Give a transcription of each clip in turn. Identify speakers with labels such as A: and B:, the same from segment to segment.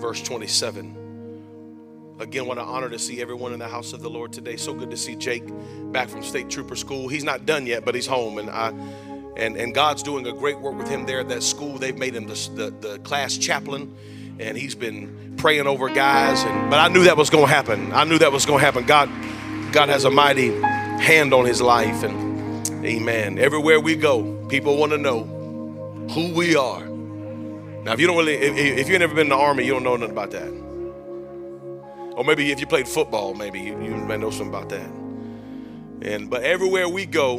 A: verse 27. Again, what an honor to see everyone in the house of the Lord today. So good to see Jake back from State Trooper School. He's not done yet, but he's home, and I and and God's doing a great work with him there at that school. They've made him the, the, the class chaplain, and he's been praying over guys. And but I knew that was going to happen. I knew that was going to happen. God, God has a mighty hand on his life, and Amen. Everywhere we go, people want to know who we are. Now, if you don't really, if, if you've never been in the army, you don't know nothing about that. Or maybe if you played football, maybe you, you may know something about that. And but everywhere we go,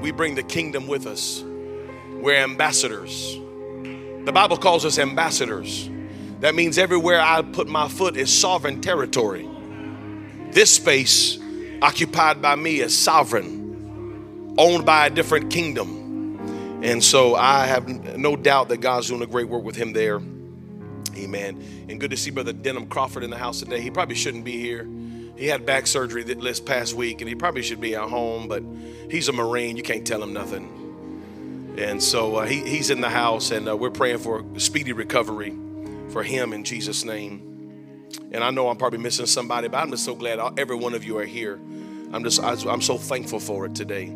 A: we bring the kingdom with us. We're ambassadors. The Bible calls us ambassadors. That means everywhere I put my foot is sovereign territory. This space occupied by me is sovereign, owned by a different kingdom. And so I have no doubt that God's doing a great work with him there. Amen. And good to see Brother Denham Crawford in the house today. He probably shouldn't be here. He had back surgery this past week, and he probably should be at home, but he's a Marine. You can't tell him nothing. And so uh, he, he's in the house, and uh, we're praying for a speedy recovery for him in Jesus' name. And I know I'm probably missing somebody, but I'm just so glad every one of you are here. I'm just I'm so thankful for it today.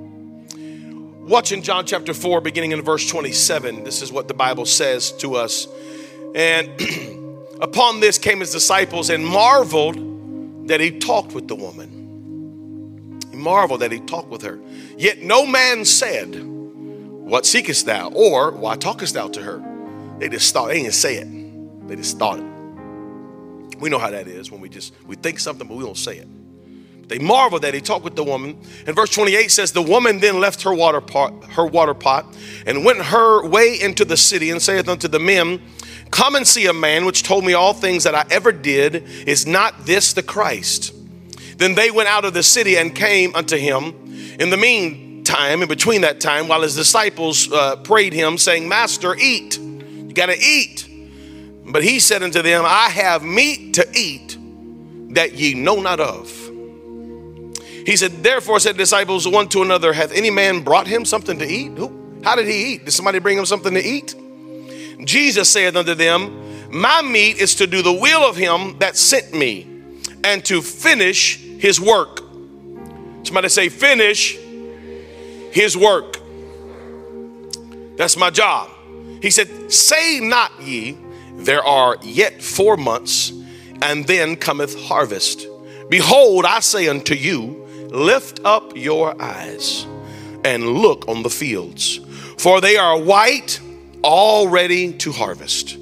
A: Watching John chapter 4, beginning in verse 27, this is what the Bible says to us. And upon this came his disciples and marveled that he talked with the woman. He marveled that he talked with her. Yet no man said, What seekest thou? Or why talkest thou to her? They just thought, they didn't say it. They just thought it. We know how that is when we just we think something, but we don't say it. They marveled that he talked with the woman. And verse 28 says, The woman then left her water pot, her water pot, and went her way into the city, and saith unto the men, Come and see a man which told me all things that I ever did. Is not this the Christ? Then they went out of the city and came unto him. In the meantime, in between that time, while his disciples uh, prayed him, saying, Master, eat. You got to eat. But he said unto them, I have meat to eat that ye know not of. He said, Therefore said disciples one to another, Hath any man brought him something to eat? Who? How did he eat? Did somebody bring him something to eat? Jesus said unto them, My meat is to do the will of him that sent me and to finish his work. Somebody say, Finish his work. That's my job. He said, Say not ye, there are yet four months, and then cometh harvest. Behold, I say unto you, lift up your eyes and look on the fields, for they are white all ready to harvest.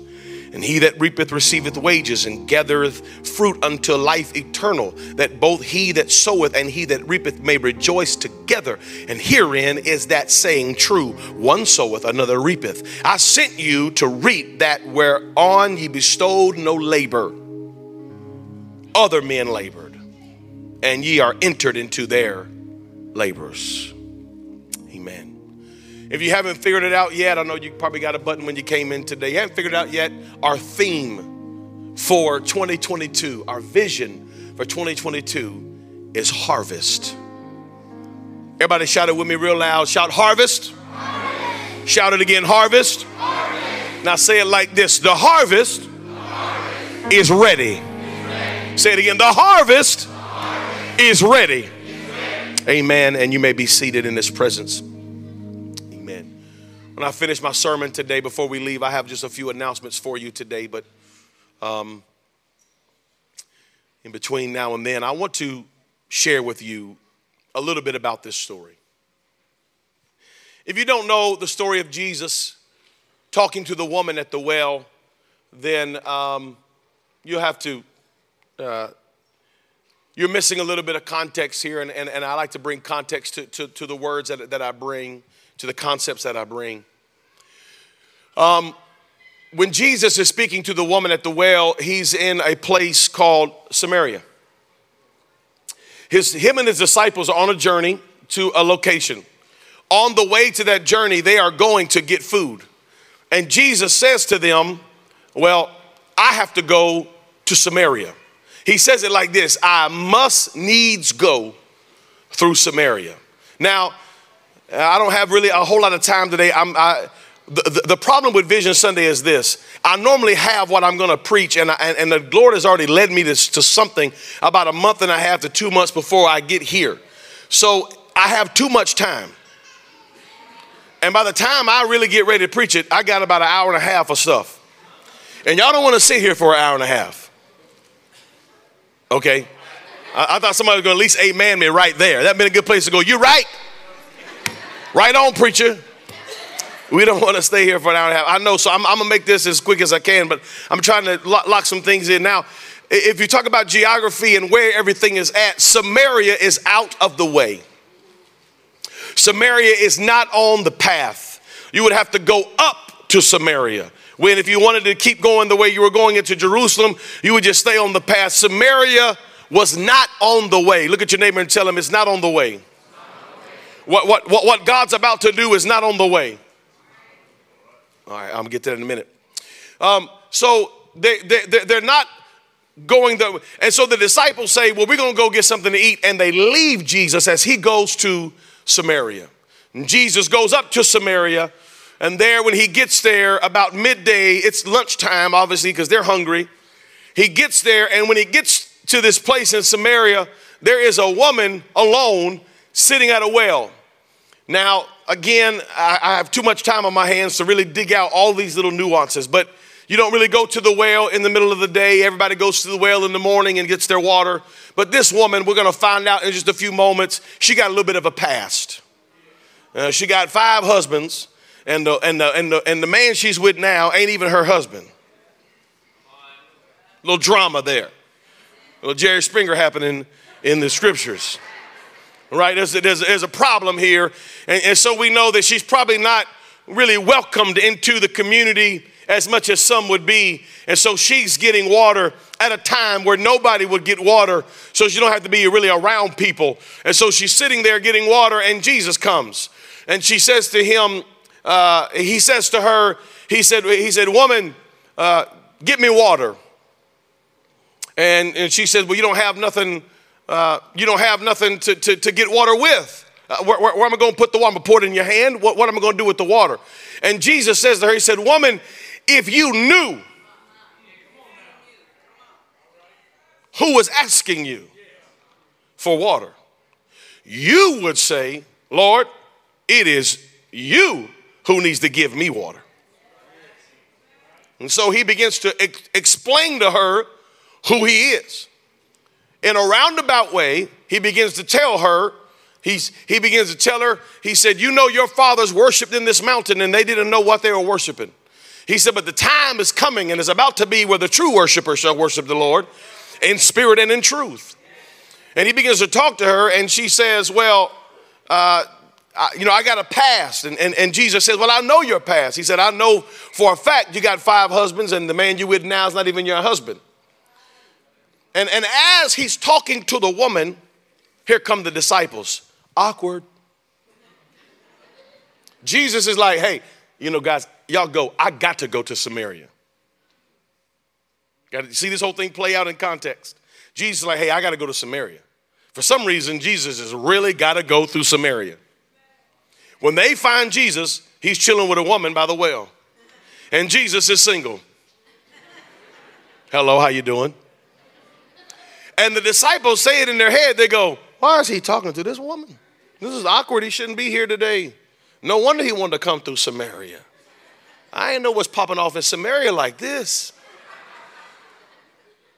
A: And he that reapeth receiveth wages and gathereth fruit unto life eternal, that both he that soweth and he that reapeth may rejoice together. And herein is that saying true one soweth, another reapeth. I sent you to reap that whereon ye bestowed no labor. Other men labored, and ye are entered into their labors. Amen. If you haven't figured it out yet, I know you probably got a button when you came in today. You haven't figured it out yet. Our theme for 2022, our vision for 2022 is harvest. Everybody shout it with me real loud. Shout harvest. harvest. Shout it again harvest. harvest. Now say it like this the harvest, the harvest. Is, ready. is ready. Say it again the harvest, harvest. Is, ready. Amen. And you may be seated in his presence. Amen. When I finish my sermon today, before we leave, I have just a few announcements for you today. But um, in between now and then, I want to share with you a little bit about this story. If you don't know the story of Jesus talking to the woman at the well, then um, you have to, uh, you're missing a little bit of context here, and, and, and I like to bring context to, to, to the words that, that I bring to the concepts that I bring. Um, when Jesus is speaking to the woman at the well, he's in a place called Samaria. His, him and his disciples are on a journey to a location. On the way to that journey, they are going to get food. And Jesus says to them, Well, I have to go to Samaria. He says it like this I must needs go through Samaria. Now, I don't have really a whole lot of time today. I'm, I, the, the, problem with Vision Sunday is this. I normally have what I'm going to preach, and, I, and, and, the Lord has already led me to, to something about a month and a half to two months before I get here. So I have too much time. And by the time I really get ready to preach it, I got about an hour and a half of stuff. And y'all don't want to sit here for an hour and a half. Okay? I, I thought somebody was going to at least amen me right there. That'd been a good place to go. You're right. Right on, preacher. We don't want to stay here for an hour and a half. I know, so I'm, I'm going to make this as quick as I can, but I'm trying to lock, lock some things in. Now, if you talk about geography and where everything is at, Samaria is out of the way. Samaria is not on the path. You would have to go up to Samaria. When if you wanted to keep going the way you were going into Jerusalem, you would just stay on the path. Samaria was not on the way. Look at your neighbor and tell him it's not on the way. What, what, what, what God's about to do is not on the way. All right, I'm gonna get to that in a minute. Um, so they, they, they're not going the, and so the disciples say, well, we're gonna go get something to eat. And they leave Jesus as he goes to Samaria. And Jesus goes up to Samaria, and there, when he gets there about midday, it's lunchtime, obviously, because they're hungry. He gets there, and when he gets to this place in Samaria, there is a woman alone sitting at a well. Now, again, I, I have too much time on my hands to really dig out all these little nuances, but you don't really go to the well in the middle of the day. Everybody goes to the well in the morning and gets their water. But this woman, we're going to find out in just a few moments, she got a little bit of a past. Uh, she got five husbands, and the, and, the, and, the, and the man she's with now ain't even her husband. A little drama there. A little Jerry Springer happening in the scriptures. Right? There's, there's, there's a problem here. And, and so we know that she's probably not really welcomed into the community as much as some would be. And so she's getting water at a time where nobody would get water, so she don't have to be really around people. And so she's sitting there getting water, and Jesus comes. And she says to him, uh, he says to her, he said, he said, woman, uh, get me water. And, and she said, well, you don't have nothing, uh, you don't have nothing to, to, to get water with. Uh, where, where, where, am I going to put the water? I'm going to pour it in your hand? What, what am I going to do with the water? And Jesus says to her, He said, Woman, if you knew who was asking you for water, you would say, Lord, it is you who needs to give me water. And so he begins to ex- explain to her who he is. In a roundabout way, he begins to tell her, he's, he begins to tell her, he said, You know, your fathers worshiped in this mountain and they didn't know what they were worshiping. He said, But the time is coming and is about to be where the true worshiper shall worship the Lord in spirit and in truth. And he begins to talk to her, and she says, Well, uh, You know, I got a past. And, and, and Jesus says, Well, I know your past. He said, I know for a fact you got five husbands, and the man you with now is not even your husband. And, and as he's talking to the woman, here come the disciples. Awkward. Jesus is like, Hey, you know, guys, y'all go. I got to go to Samaria. Got to see this whole thing play out in context. Jesus is like, hey, I got to go to Samaria. For some reason, Jesus has really got to go through Samaria. When they find Jesus, he's chilling with a woman by the well. And Jesus is single. Hello, how you doing? And the disciples say it in their head. They go, why is he talking to this woman? This is awkward. He shouldn't be here today. No wonder he wanted to come through Samaria. I didn't know what's popping off in Samaria like this.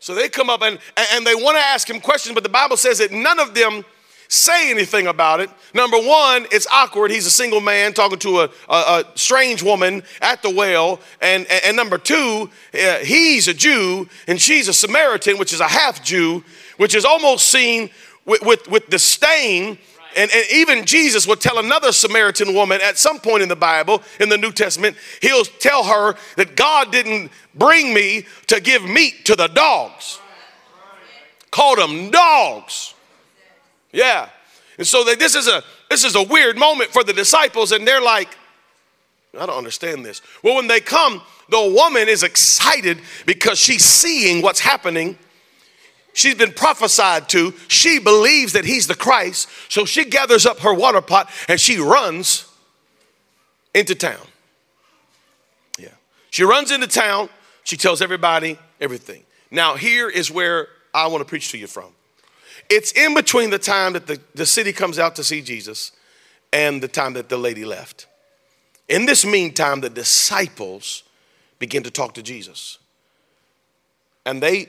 A: So they come up and, and they want to ask him questions, but the Bible says that none of them say anything about it. Number one, it's awkward. He's a single man talking to a, a, a strange woman at the well. And, and, and number two, uh, he's a Jew and she's a Samaritan, which is a half Jew, which is almost seen with, with, with disdain And, and even Jesus would tell another Samaritan woman at some point in the Bible, in the New Testament, he'll tell her that God didn't bring me to give meat to the dogs. Called them dogs. Yeah. And so they, this is a this is a weird moment for the disciples, and they're like, I don't understand this. Well, when they come, the woman is excited because she's seeing what's happening. She's been prophesied to. She believes that he's the Christ. So she gathers up her water pot and she runs into town. Yeah. She runs into town. She tells everybody everything. Now, here is where I want to preach to you from. It's in between the time that the, the city comes out to see Jesus and the time that the lady left. In this meantime, the disciples begin to talk to Jesus. And they,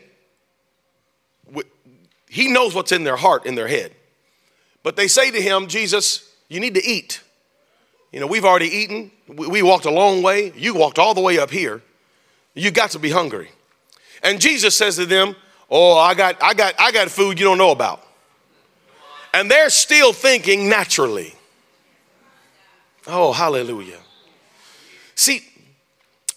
A: he knows what's in their heart, in their head. But they say to him, Jesus, you need to eat. You know, we've already eaten. We walked a long way. You walked all the way up here. You got to be hungry. And Jesus says to them, Oh, I got, I got, I got food you don't know about. And they're still thinking naturally. Oh, hallelujah. See,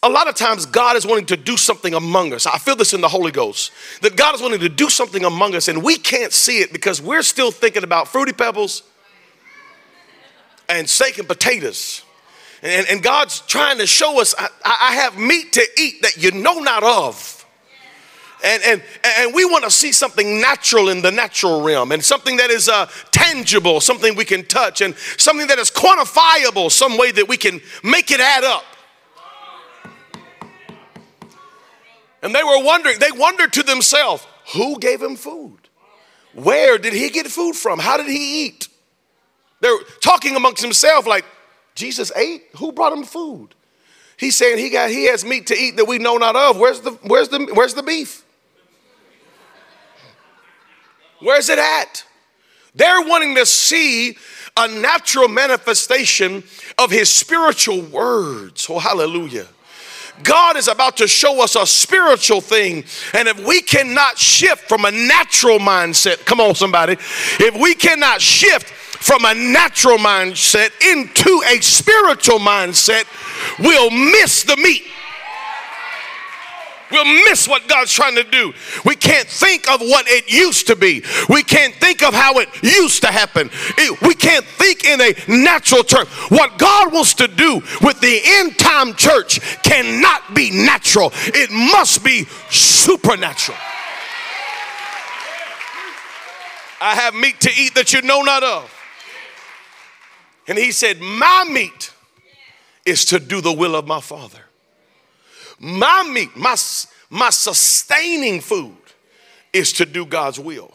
A: a lot of times God is wanting to do something among us. I feel this in the Holy Ghost that God is wanting to do something among us, and we can't see it because we're still thinking about fruity pebbles and steak and potatoes. And, and God's trying to show us I, I have meat to eat that you know not of. And, and, and we want to see something natural in the natural realm and something that is uh, tangible, something we can touch, and something that is quantifiable, some way that we can make it add up. And they were wondering, they wondered to themselves, who gave him food? Where did he get food from? How did he eat? They're talking amongst themselves like, Jesus ate? Who brought him food? He's saying he got he has meat to eat that we know not of. Where's the where's the where's the beef? Where's it at? They're wanting to see a natural manifestation of his spiritual words. Oh, hallelujah. God is about to show us a spiritual thing. And if we cannot shift from a natural mindset, come on, somebody, if we cannot shift from a natural mindset into a spiritual mindset, we'll miss the meat. We'll miss what God's trying to do. We can't think of what it used to be. We can't think of how it used to happen. we can't think in a natural term. What God wants to do with the end time church cannot be natural, it must be supernatural. I have meat to eat that you know not of. And he said, My meat is to do the will of my Father. My meat, my, my sustaining food is to do God's will.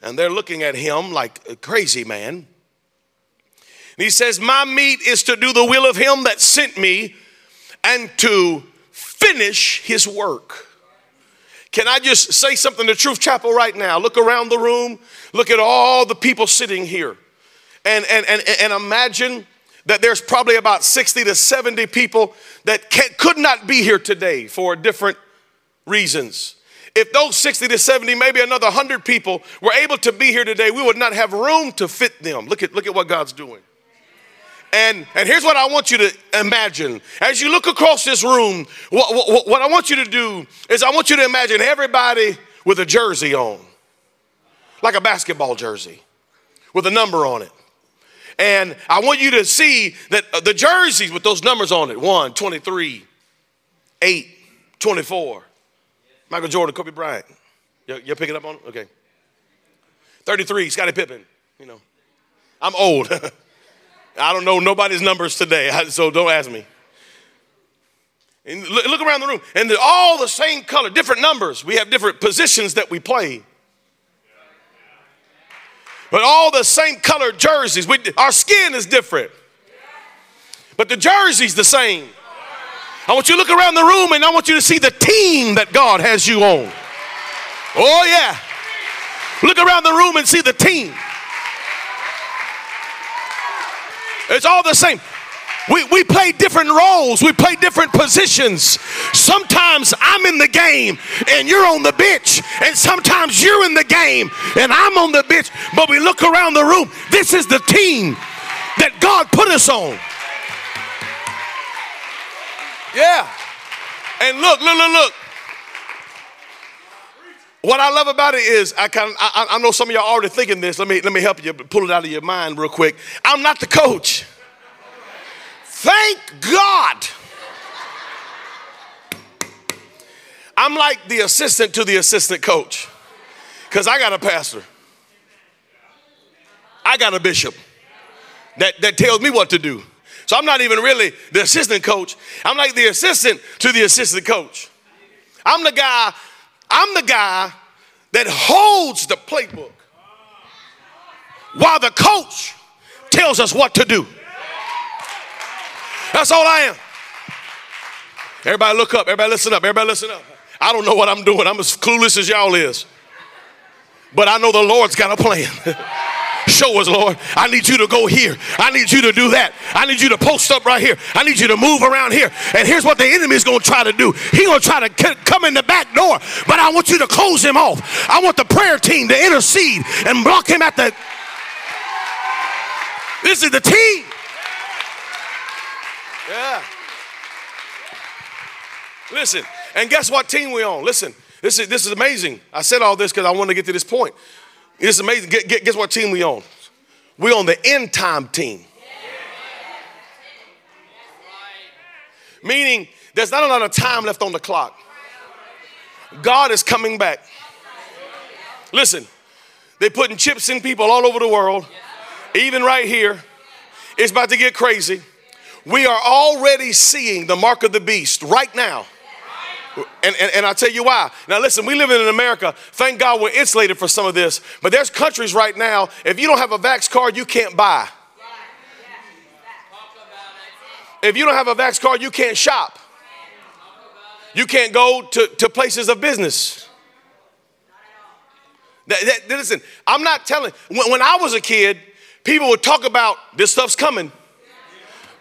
A: And they're looking at him like a crazy man. And he says, My meat is to do the will of him that sent me and to finish his work. Can I just say something to Truth Chapel right now? Look around the room, look at all the people sitting here, and, and, and, and imagine that there's probably about 60 to 70 people that could not be here today for different reasons. If those 60 to 70, maybe another 100 people were able to be here today, we would not have room to fit them. Look at, look at what God's doing. And, and here's what I want you to imagine. As you look across this room, what, what, what I want you to do is I want you to imagine everybody with a jersey on, like a basketball jersey with a number on it. And I want you to see that uh, the jerseys with those numbers on it 1, 23, 8, 24. Michael Jordan, Kobe Bryant. You're, picking up on it? Okay. 33, Scottie Pippen. You know, I'm old. I don't know nobody's numbers today, so don't ask me. And look around the room, and they're all the same color, different numbers. We have different positions that we play but all the same colored jerseys. We, our skin is different, but the jersey's the same. I want you to look around the room and I want you to see the team that God has you on. Oh, yeah. Look around the room and see the team. It's all the same. We, we play different roles, we play different positions. Sometimes I'm in the game and you're on the bench. And sometimes you're in the game and I'm on the bench. But we look around the room. This is the team that God put us on. Yeah. And look, look, look, look. What I love about it is I kind I, I know some of y'all already thinking this. Let me let me help you pull it out of your mind real quick. I'm not the coach. Thank God. I'm like the assistant to the assistant coach. Because I got a pastor. I got a bishop that, that tells me what to do. So I'm not even really the assistant coach. I'm like the assistant to the assistant coach. I'm the guy, I'm the guy that holds the playbook while the coach tells us what to do. That's all I am. Everybody look up, everybody listen up, everybody listen up. I don't know what I'm doing. I'm as clueless as y'all is. But I know the Lord's got a plan. Show us, Lord. I need you to go here. I need you to do that. I need you to post up right here. I need you to move around here. And here's what the enemy is going to try to do. He's going to try to come in the back door, but I want you to close him off. I want the prayer team to intercede and block him at the. This is the team. Yeah. Listen, and guess what team we on? Listen, this is this is amazing. I said all this because I want to get to this point. It's amazing. Guess what team we on? We on the end time team. Meaning there's not a lot of time left on the clock. God is coming back. Listen, they're putting chips in people all over the world, even right here. It's about to get crazy. We are already seeing the mark of the beast right now. And, and, and I'll tell you why. Now, listen, we live in America. Thank God we're insulated for some of this. But there's countries right now, if you don't have a Vax card, you can't buy. If you don't have a Vax card, you can't shop. You can't go to, to places of business. That, that, listen, I'm not telling, when, when I was a kid, people would talk about this stuff's coming.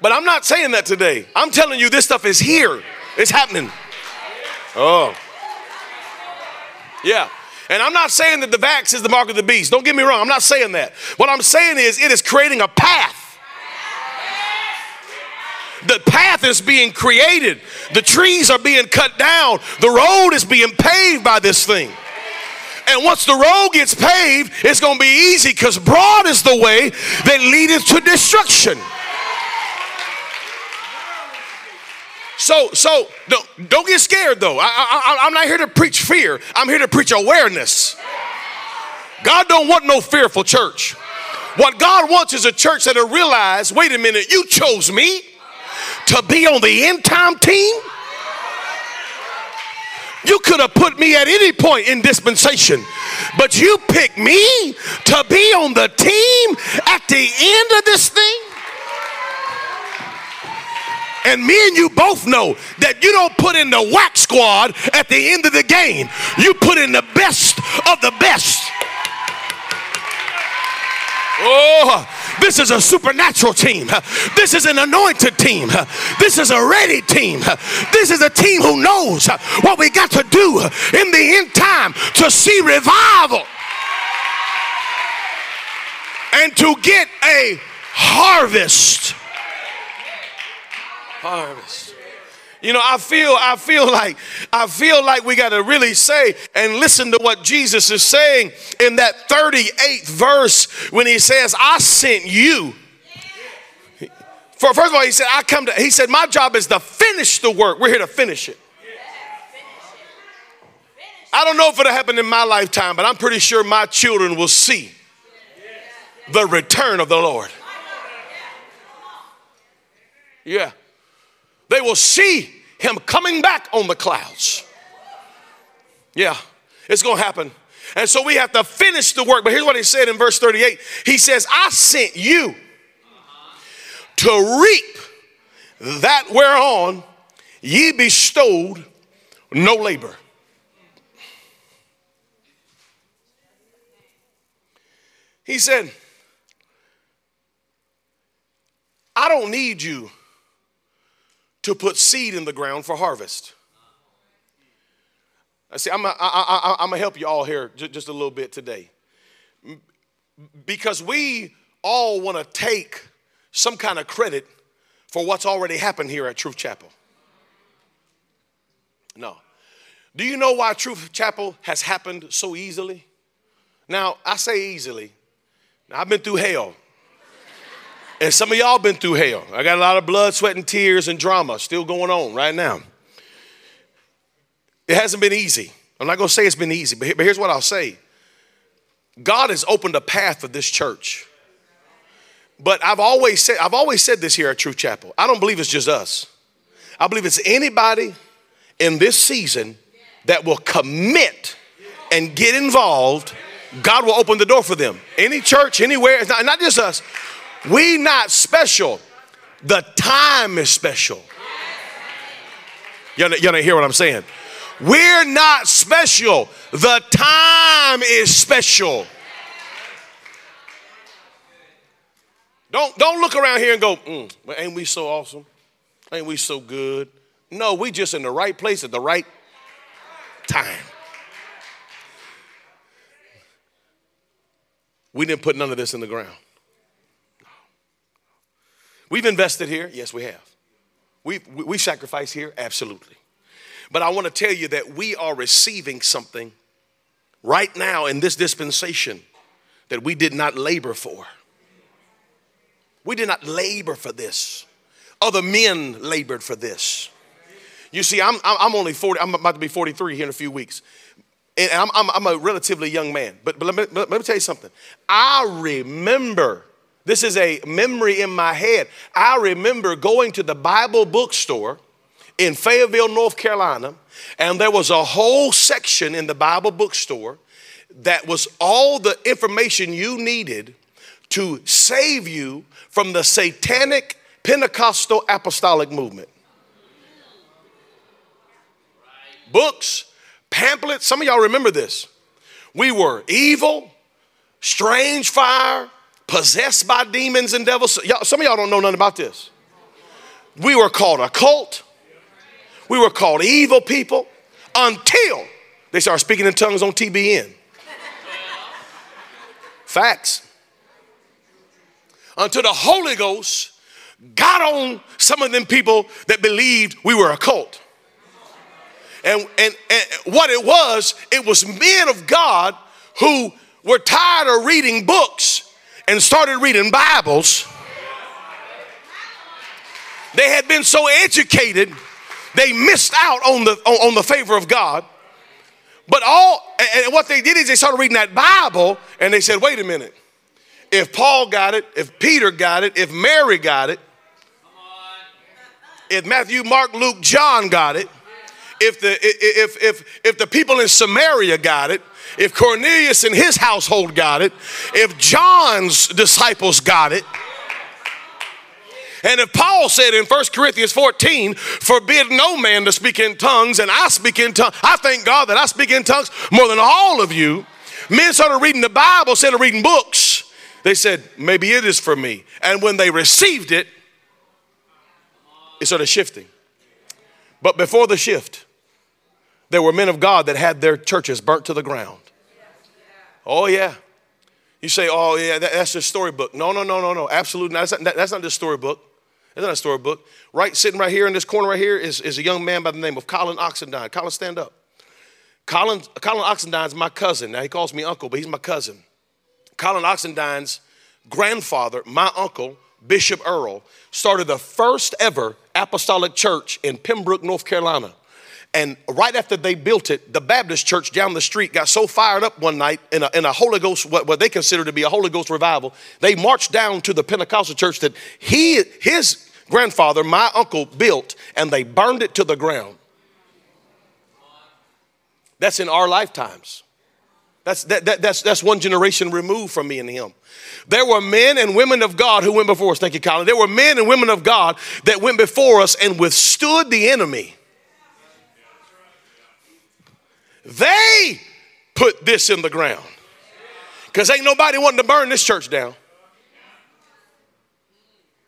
A: But I'm not saying that today. I'm telling you, this stuff is here, it's happening. Oh. Yeah. And I'm not saying that the vax is the mark of the beast. Don't get me wrong. I'm not saying that. What I'm saying is it is creating a path. The path is being created. The trees are being cut down. The road is being paved by this thing. And once the road gets paved, it's going to be easy because broad is the way that leadeth to destruction. So, so don't, don't get scared though. I, I, I'm not here to preach fear. I'm here to preach awareness. God don't want no fearful church. What God wants is a church that'll realize, wait a minute, you chose me to be on the end time team. You could have put me at any point in dispensation, but you picked me to be on the team at the end of this thing. And me and you both know that you don't put in the whack squad at the end of the game. You put in the best of the best. Oh, this is a supernatural team. This is an anointed team. This is a ready team. This is a team who knows what we got to do in the end time to see revival and to get a harvest harvest. You know, I feel, I feel like, I feel like we got to really say and listen to what Jesus is saying in that 38th verse when he says, I sent you. For first of all, he said, I come to, he said, my job is to finish the work. We're here to finish it. I don't know if it'll happen in my lifetime, but I'm pretty sure my children will see the return of the Lord. Yeah. They will see him coming back on the clouds. Yeah, it's going to happen. And so we have to finish the work. But here's what he said in verse 38 He says, I sent you to reap that whereon ye bestowed no labor. He said, I don't need you to put seed in the ground for harvest. I see, I'm going to help you all here just, a little bit today. Because we all want to take some kind of credit for what's already happened here at Truth Chapel. No. Do you know why Truth Chapel has happened so easily? Now, I say easily. Now, I've been through hell. And some of y'all been through hell. I got a lot of blood, sweat, and tears and drama still going on right now. It hasn't been easy. I'm not going to say it's been easy, but here's what I'll say God has opened a path for this church. But I've always said, I've always said this here at Truth Chapel. I don't believe it's just us. I believe it's anybody in this season that will commit and get involved. God will open the door for them. Any church, anywhere, it's not, not just us. We not special. The time is special. Y'all, y'all hear what I'm saying? We're not special. The time is special. Don't, don't look around here and go, mm, well, ain't we so awesome? Ain't we so good? No, we just in the right place at the right time. We didn't put none of this in the ground. We've invested here. Yes, we have. We we sacrificed here. Absolutely. But I want to tell you that we are receiving something right now in this dispensation that we did not labor for. We did not labor for this. Other men labored for this. You see, I'm, I'm only 40, I'm about to be 43 here in a few weeks. And I'm, I'm, I'm a relatively young man. But, but let, me, let me tell you something. I remember, this is a memory in my head. I remember going to the Bible bookstore in Fayetteville, North Carolina, and there was a whole section in the Bible bookstore that was all the information you needed to save you from the satanic Pentecostal apostolic movement. Books, pamphlets, some of y'all remember this. We were evil, strange fire, possessed by demons and devils. some of y'all don't know nothing about this. We were called a cult. We were called evil people until they started speaking in tongues on TBN. Facts. Until the Holy Ghost got on some of them people that believed we were a cult. And, and, and what it was, it was men of God who were tired of reading books and started reading Bibles. They had been so educated they missed out on the, on, on the favor of God. But all, and what they did is they started reading that Bible and they said, wait a minute. If Paul got it, if Peter got it, if Mary got it, if Matthew, Mark, Luke, John got it, if the, if, if, if the people in Samaria got it, if Cornelius and his household got it, if John's disciples got it, and if Paul said in 1 Corinthians 14, forbid no man to speak in tongues, and I speak in tongues, I thank God that I speak in tongues more than all of you. Men started reading the Bible instead of reading books. They said, maybe it is for me. And when they received it, it started shifting. But before the shift, there were men of God that had their churches burnt to the ground. Oh, yeah. You say, oh, yeah, that, that's just storybook. No, no, no, no, no. Absolutely not. That's not, that's not the storybook. It's not a storybook. Right, sitting right here in this corner right here is, is a young man by the name of Colin Oxendine. Colin, stand up. Colin, Colin Oxendine's my cousin. Now he calls me uncle, but he's my cousin. Colin Oxendine's grandfather, my uncle, Bishop Earl, started the first ever apostolic church in Pembroke, North Carolina. And right after they built it, the Baptist church down the street got so fired up one night in a, in a Holy Ghost, what, what they consider to be a Holy Ghost revival, they marched down to the Pentecostal church that he, his grandfather, my uncle, built, and they burned it to the ground. That's in our lifetimes. That's, that, that, that's, that's one generation removed from me and him. There were men and women of God who went before us. Thank you, Colin. There were men and women of God that went before us and withstood the enemy. They put this in the ground. Because ain't nobody wanting to burn this church down.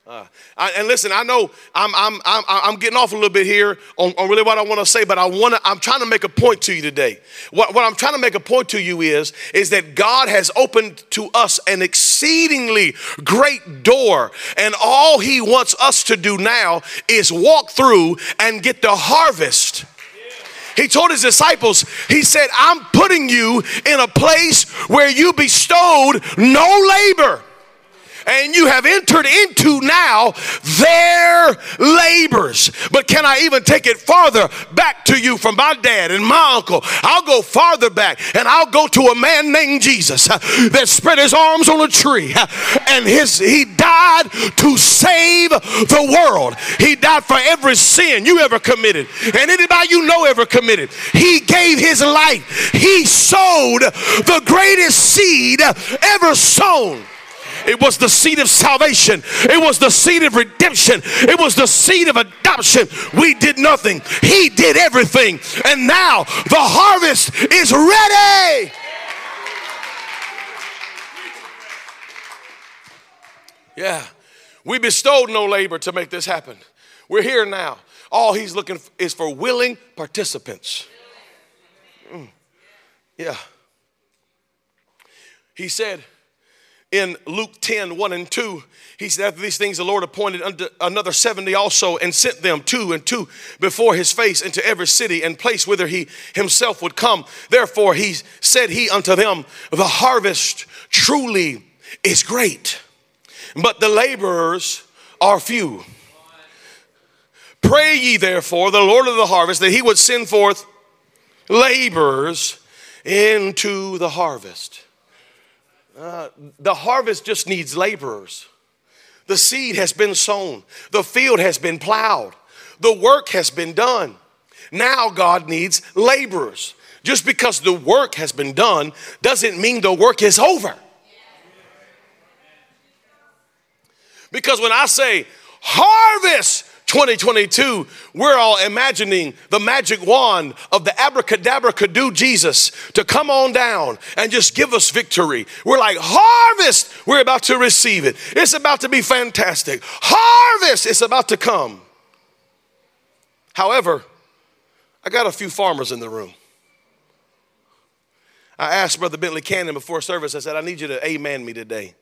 A: Uh, I, and listen, I know I'm, I'm, I'm, I'm getting off a little bit here on, on really what I want to say, but I want to, I'm trying to make a point to you today. What, what I'm trying to make a point to you is, is that God has opened to us an exceedingly great door. And all he wants us to do now is walk through and get the harvest. He told his disciples, He said, I'm putting you in a place where you bestowed no labor and you have entered into now their labors. But can I even take it farther back to you from my dad and my uncle? I'll go farther back and I'll go to a man named Jesus uh, that spread his arms on a tree uh, and his he died to save the world. He died for every sin you ever committed and anybody you know ever committed. He gave his life. He sowed the greatest seed ever sown. It was the seed of salvation. It was the seed of redemption. It was the seed of adoption. We did nothing. He did everything. And now the harvest is ready. Yeah. We bestowed no labor to make this happen. We're here now. All he's looking for is for willing participants. Mm. Yeah. He said, in Luke 10 1 and 2, he said, After these things, the Lord appointed another 70 also and sent them two and two before his face into every city and place whither he himself would come. Therefore, he said he unto them, The harvest truly is great, but the laborers are few. Pray ye therefore the Lord of the harvest that he would send forth laborers into the harvest. Uh, the harvest just needs laborers. The seed has been sown, the field has been plowed, the work has been done. Now God needs laborers. Just because the work has been done doesn't mean the work is over. Because when I say harvest, 2022, we're all imagining the magic wand of the abracadabra could do Jesus to come on down and just give us victory. We're like, harvest, we're about to receive it. It's about to be fantastic. Harvest, it's about to come. However, I got a few farmers in the room. I asked Brother Bentley Cannon before service, I said, I need you to amen me today.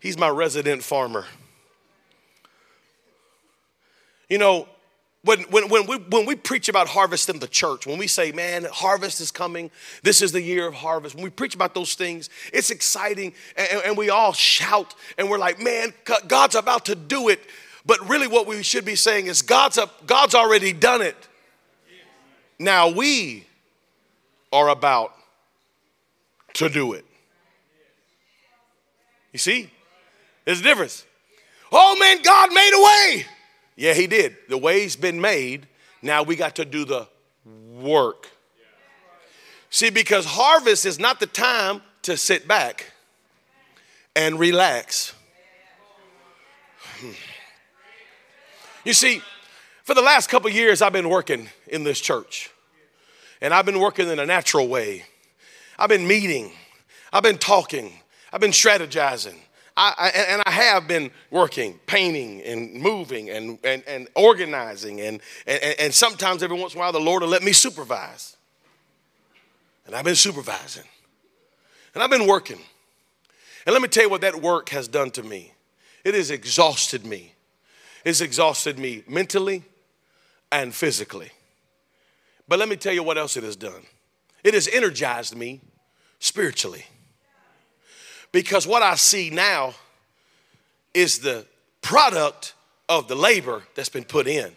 A: He's my resident farmer. You know, when, when, when, we, when we preach about harvest in the church, when we say, man, harvest is coming, this is the year of harvest, when we preach about those things, it's exciting and, and we all shout and we're like, man, God's about to do it. But really, what we should be saying is, God's, a, God's already done it. Now we are about to do it. You see? There's a difference. Oh man, God made a way. Yeah, he did. The way's been made. Now we got to do the work. See, because harvest is not the time to sit back and relax. Hmm. You see, for the last couple years, I've been working in this church, and I've been working in a natural way. I've been meeting, I've been talking, I've been strategizing, I, and I have been working, painting and moving and, and, and organizing. And, and, and sometimes, every once in a while, the Lord will let me supervise. And I've been supervising. And I've been working. And let me tell you what that work has done to me it has exhausted me. It's exhausted me mentally and physically. But let me tell you what else it has done it has energized me spiritually. Because what I see now is the product of the labor that's been put in.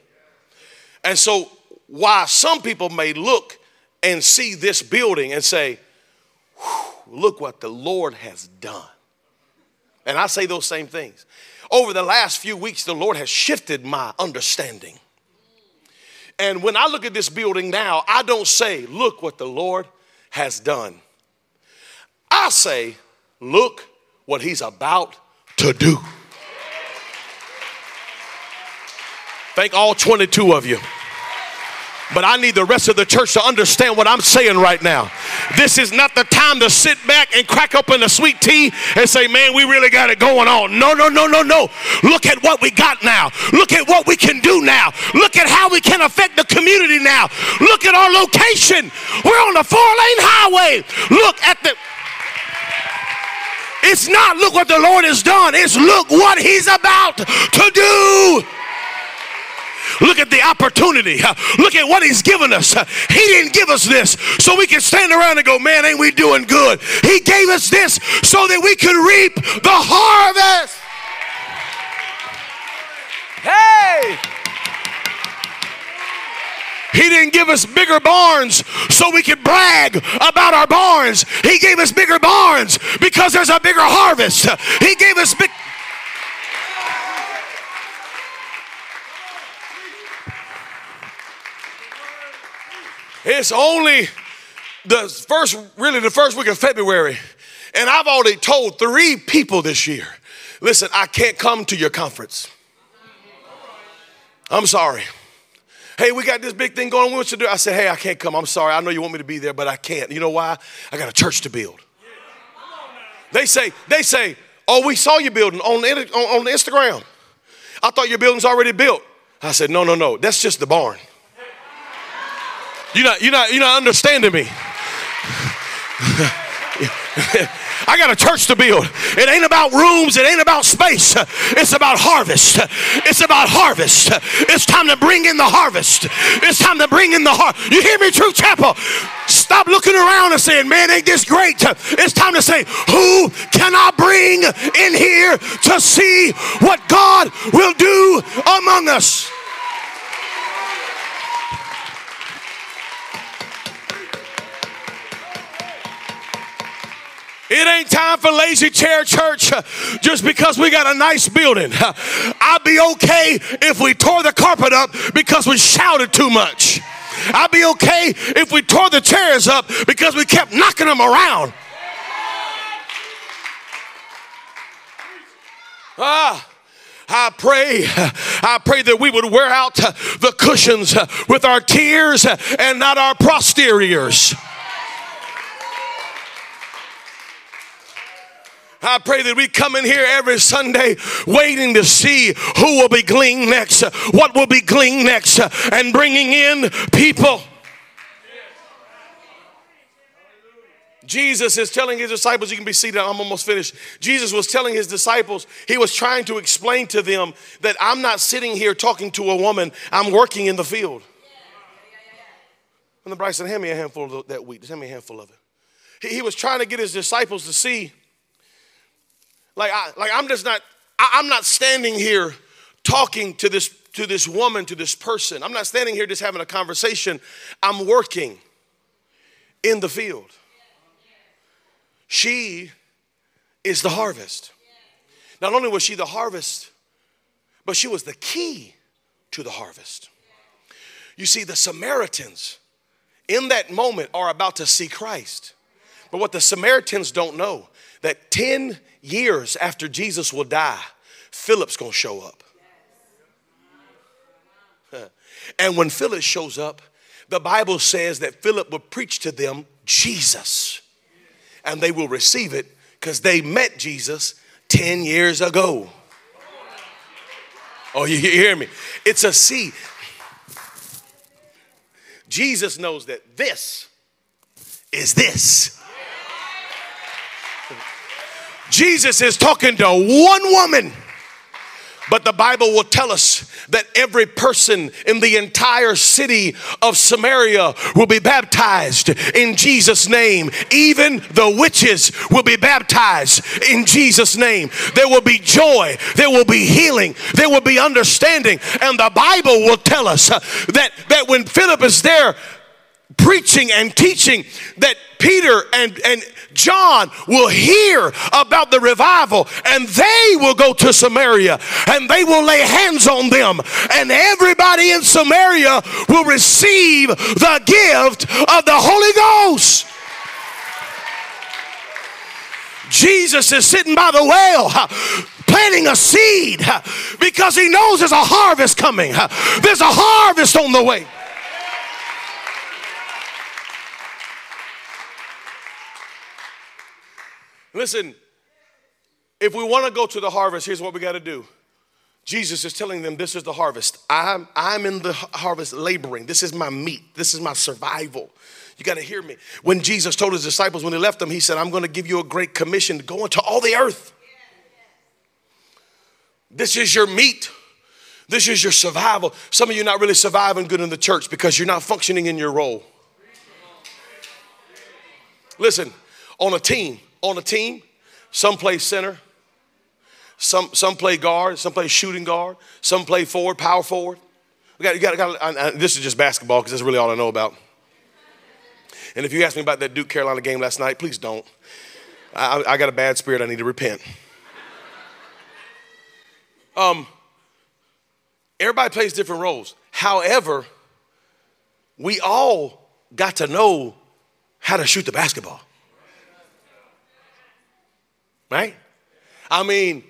A: And so, while some people may look and see this building and say, look what the Lord has done. And I say those same things. Over the last few weeks, the Lord has shifted my understanding. And when I look at this building now, I don't say, look what the Lord has done. I say, Look what he's about to do. Thank all 22 of you. But I need the rest of the church to understand what I'm saying right now. This is not the time to sit back and crack open a sweet tea and say, man, we really got it going on. No, no, no, no, no. Look at what we got now. Look at what we can do now. Look at how we can affect the community now. Look at our location. We're on a four lane highway. Look at the. It's not look what the Lord has done, it's look what He's about to do. Look at the opportunity. Look at what He's given us. He didn't give us this so we can stand around and go, man, ain't we doing good? He gave us this so that we could reap the harvest. Hey! He didn't give us bigger barns so we could brag about our barns. He gave us bigger barns because there's a bigger harvest. He gave us big. It's only the first, really, the first week of February, and I've already told three people this year listen, I can't come to your conference. I'm sorry. Hey, we got this big thing going. What to do? I said, Hey, I can't come. I'm sorry. I know you want me to be there, but I can't. You know why? I got a church to build. They say, they say, Oh, we saw you building on, on, on Instagram. I thought your building's already built. I said, No, no, no. That's just the barn. You're not, you're not, you're not understanding me. I got a church to build. It ain't about rooms, it ain't about space. It's about harvest. It's about harvest. It's time to bring in the harvest. It's time to bring in the heart. You hear me, Truth Chapel? Stop looking around and saying, man, ain't this great? It's time to say, who can I bring in here to see what God will do among us? It ain't time for lazy chair church just because we got a nice building. I'd be okay if we tore the carpet up because we shouted too much. I'd be okay if we tore the chairs up because we kept knocking them around. Ah. I pray, I pray that we would wear out the cushions with our tears and not our posteriors. I pray that we come in here every Sunday waiting to see who will be gleaned next, what will be gleaned next, and bringing in people. Jesus is telling his disciples, you can be seated, I'm almost finished. Jesus was telling his disciples, he was trying to explain to them that I'm not sitting here talking to a woman, I'm working in the field. And the Bryson, hand me a handful of that wheat. Just hand me a handful of it. He, he was trying to get his disciples to see like, I, like I'm just not, I, I'm not standing here talking to this, to this woman, to this person. I'm not standing here just having a conversation. I'm working in the field. She is the harvest. Not only was she the harvest, but she was the key to the harvest. You see, the Samaritans in that moment are about to see Christ. But what the Samaritans don't know, that 10 years after Jesus will die, Philip's gonna show up. And when Philip shows up, the Bible says that Philip will preach to them Jesus. And they will receive it because they met Jesus 10 years ago. Oh, you hear me? It's a seed. Jesus knows that this is this. Jesus is talking to one woman. But the Bible will tell us that every person in the entire city of Samaria will be baptized in Jesus' name. Even the witches will be baptized in Jesus' name. There will be joy, there will be healing, there will be understanding. And the Bible will tell us that, that when Philip is there preaching and teaching, that Peter and, and John will hear about the revival and they will go to Samaria and they will lay hands on them and everybody in Samaria will receive the gift of the Holy Ghost. Jesus is sitting by the well planting a seed because he knows there's a harvest coming. There's a harvest on the way. Listen, if we want to go to the harvest, here's what we got to do. Jesus is telling them, This is the harvest. I'm, I'm in the harvest laboring. This is my meat. This is my survival. You got to hear me. When Jesus told his disciples when he left them, he said, I'm going to give you a great commission to go into all the earth. This is your meat. This is your survival. Some of you are not really surviving good in the church because you're not functioning in your role. Listen, on a team, on a team, some play center, some, some play guard, some play shooting guard, some play forward, power forward. We got, you got, got, I, I, this is just basketball because that's really all I know about. And if you ask me about that Duke Carolina game last night, please don't. I, I got a bad spirit. I need to repent. Um, everybody plays different roles. However, we all got to know how to shoot the basketball. Right? I mean,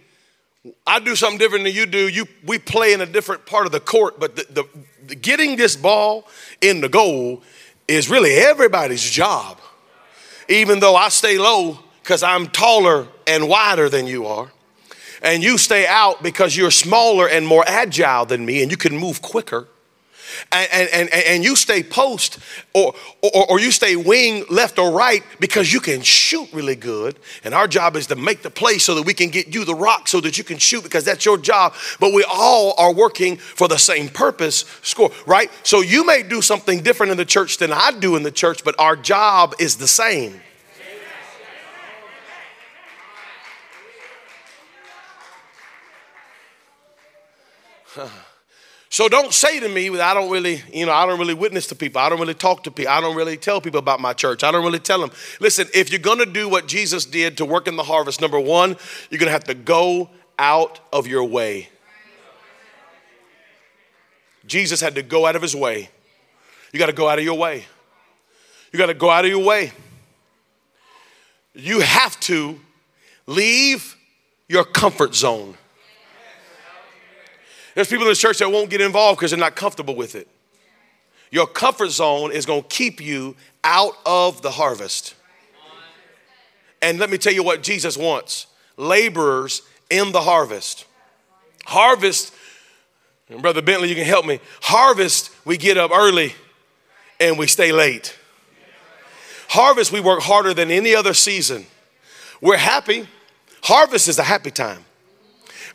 A: I do something different than you do. You, we play in a different part of the court, but the, the, the getting this ball in the goal is really everybody's job. Even though I stay low because I'm taller and wider than you are, and you stay out because you're smaller and more agile than me and you can move quicker and, and, and, you stay post or, or, or you stay wing left or right because you can shoot really good. And our job is to make the play so that we can get you the rock so that you can shoot because that's your job. But we all are working for the same purpose score, right? So you may do something different in the church than I do in the church, but our job is the same. Huh. So don't say to me I don't really, you know, I don't really witness to people. I don't really talk to people. I don't really tell people about my church. I don't really tell them. Listen, if you're going to do what Jesus did to work in the harvest, number one, you're going to have to go out of your way. Jesus had to go out of his way. You got to go out of your way. You got to go out of your way. You have to leave your comfort zone. There's people in the church that won't get involved because they're not comfortable with it. Your comfort zone is going to keep you out of the harvest. And let me tell you what Jesus wants laborers in the harvest. Harvest, Brother Bentley, you can help me. Harvest, we get up early and we stay late. Harvest, we work harder than any other season. We're happy. Harvest is a happy time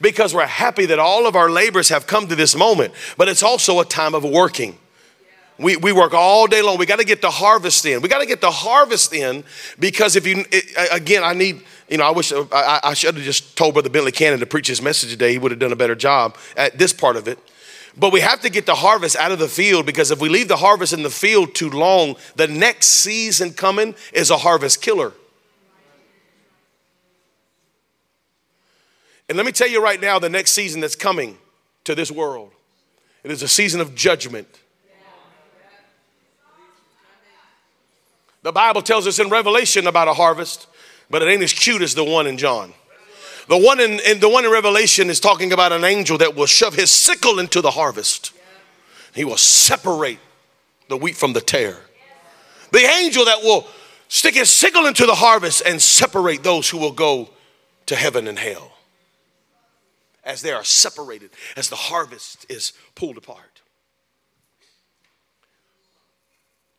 A: because we're happy that all of our labors have come to this moment, but it's also a time of working. We, we work all day long. We got to get the harvest in. We got to get the harvest in because if you, it, again, I need, you know, I wish I, I should have just told Brother Bentley Cannon to preach his message today. He would have done a better job at this part of it. But we have to get the harvest out of the field because if we leave the harvest in the field too long, the next season coming is a harvest killer. And let me tell you right now the next season that's coming to this world it is a season of judgment. The Bible tells us in Revelation about a harvest, but it ain't as cute as the one in John. The one in, in, the one in Revelation is talking about an angel that will shove his sickle into the harvest. He will separate the wheat from the tare. The angel that will stick his sickle into the harvest and separate those who will go to heaven and hell as they are separated, as the harvest is pulled apart.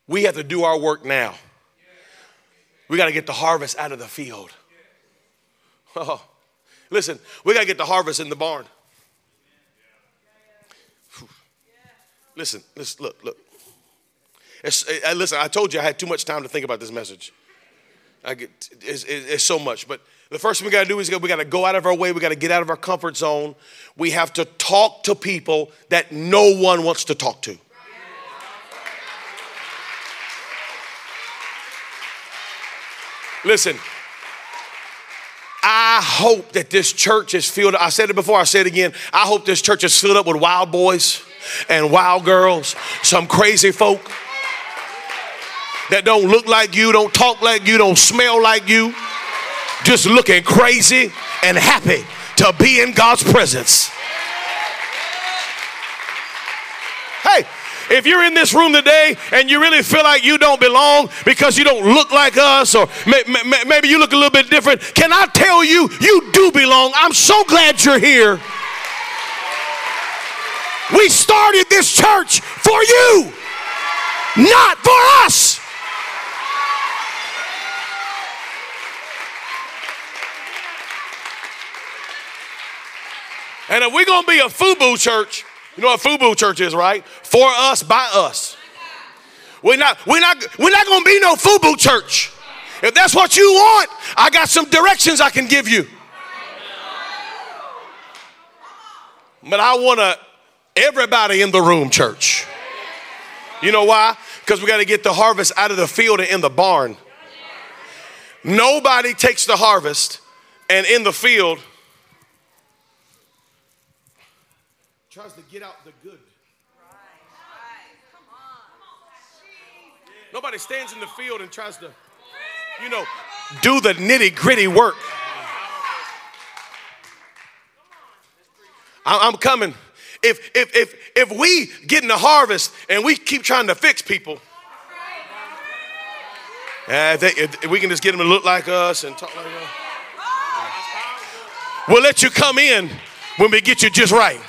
A: We have to do our work now. We got to get the harvest out of the field. Oh, listen, we got to get the harvest in the barn. Listen, listen, look, look. It's, uh, listen, I told you I had too much time to think about this message. I get, it's, it's so much, but the first thing we got to do is we got to go out of our way. We got to get out of our comfort zone. We have to talk to people that no one wants to talk to. Listen, I hope that this church is filled. Up. I said it before, I say it again. I hope this church is filled up with wild boys and wild girls, some crazy folk that don't look like you, don't talk like you, don't smell like you just looking crazy and happy to be in God's presence. Hey, if you're in this room today and you really feel like you don't belong because you don't look like us or may, may, maybe you look a little bit different, can I tell you, you do belong? I'm so glad you're here. We started this church for you, not for us. And if we're going to be a FUBU church, you know what FUBU church is, right? For us, by us. We're not, we're not, we're not going to be no FUBU church. If that's what you want, I got some directions I can give you. But I want to everybody in the room, church. You know why? Because we got to get the harvest out of the field and in the barn. Nobody takes the harvest and in the field tries to get out the good. Nobody stands in the field and tries to, you know, do the nitty gritty work. I'm coming. If if if if we get in the harvest and we keep trying to fix people, uh, they, if we can just get them to look like us and talk like us. We'll let you come in when we get you just right.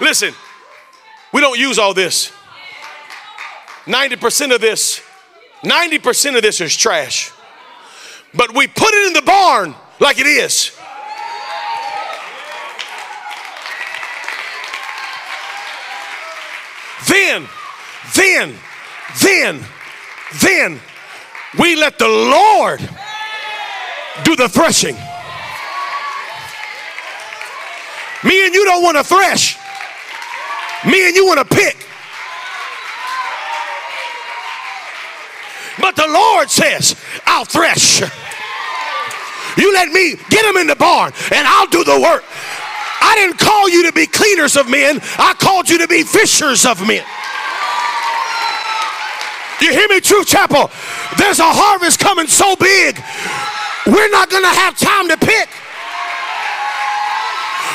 A: Listen, we don't use all this. 90% of this, 90% of this is trash. But we put it in the barn like it is. Then, then, then, then we let the Lord do the threshing. Me and you don't want to thresh. Me and you want to pick. But the Lord says, I'll thresh. You let me get them in the barn and I'll do the work. I didn't call you to be cleaners of men, I called you to be fishers of men. You hear me, Truth Chapel? There's a harvest coming so big, we're not going to have time to pick.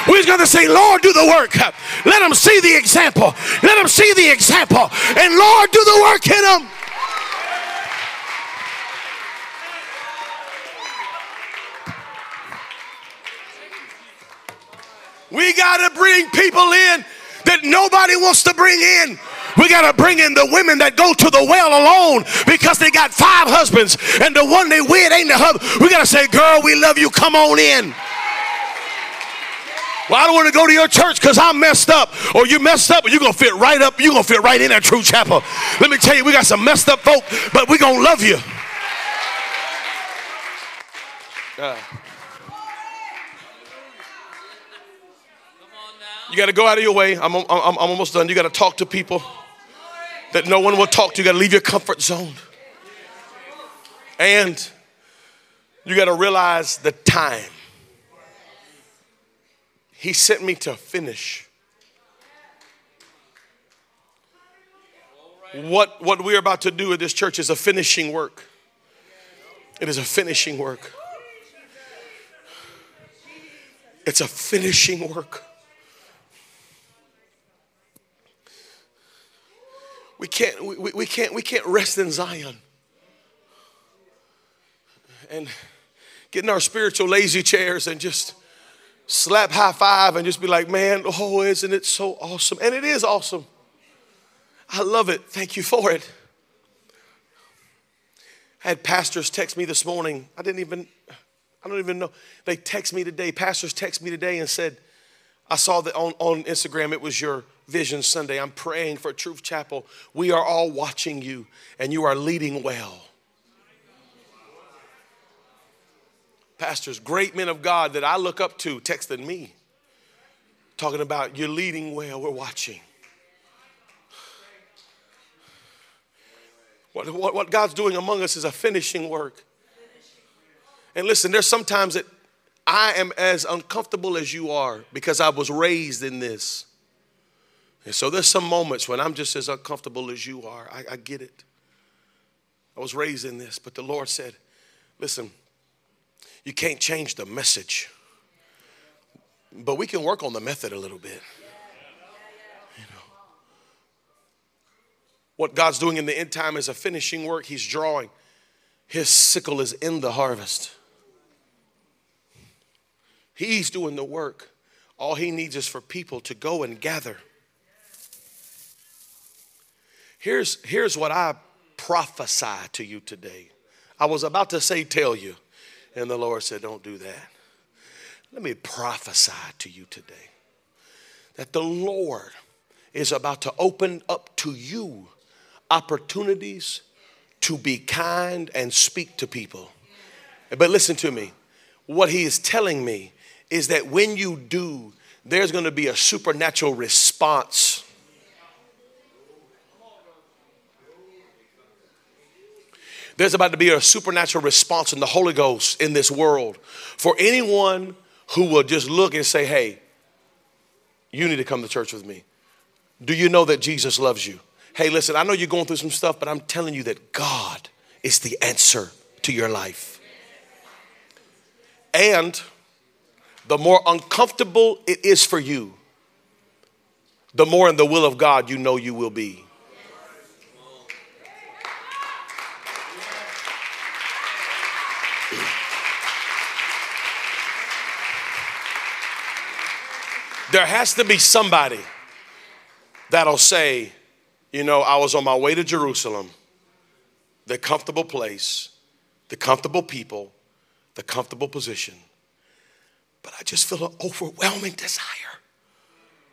A: We're going to say, Lord, do the work. Let them see the example. Let them see the example. And Lord, do the work in them. We got to bring people in that nobody wants to bring in. We got to bring in the women that go to the well alone because they got five husbands and the one they with ain't the husband. We got to say, girl, we love you. Come on in. Well, I don't want to go to your church because I'm messed up. Or you messed up, but you're going to fit right up. You're going to fit right in that Truth Chapel. Let me tell you, we got some messed up folk, but we're going to love you. Uh, you got to go out of your way. I'm, I'm, I'm almost done. You got to talk to people that no one will talk to. You got to leave your comfort zone. And you got to realize the time. He sent me to finish. What, what we're about to do at this church is a finishing work. It is a finishing work. It's a finishing work. We can't, we, we, can't, we can't rest in Zion and get in our spiritual lazy chairs and just slap high five and just be like, man, oh, isn't it so awesome? And it is awesome. I love it. Thank you for it. I had pastors text me this morning. I didn't even, I don't even know. They text me today. Pastors text me today and said, I saw that on, on Instagram, it was your Vision Sunday. I'm praying for Truth Chapel. We are all watching you, and you are leading well. Pastors, great men of God that I look up to, texted me, talking about you're leading well, we're watching. What, what, what God's doing among us is a finishing work. And listen, there's sometimes that I am as uncomfortable as you are because I was raised in this. And so there's some moments when I'm just as uncomfortable as you are. I, I get it. I was raised in this, but the Lord said, listen, you can't change the message. But we can work on the method a little bit. You know. what God's doing in the end time is a finishing work. He's drawing. His sickle is in the harvest. He's doing the work. All he needs is for people to go and gather. Here's, here's what I prophesy to you today. I was about to say, tell you, and the Lord said, don't do that. Let me prophesy to you today that the Lord is about to open up to you opportunities to be kind and speak to people. But listen to me. What he is telling me is that when you do, there's going to be a supernatural response. There's about to be a supernatural response in the Holy Ghost in this world for anyone who will just look and say, Hey, you need to come to church with me. Do you know that Jesus loves you? Hey, listen, I know you're going through some stuff, but I'm telling you that God is the answer to your life. And the more uncomfortable it is for you, the more in the will of God you know you will be. There has to be somebody that'll say, you know, I was on my way to Jerusalem, the comfortable place, the comfortable people, the comfortable position. But I just feel an overwhelming desire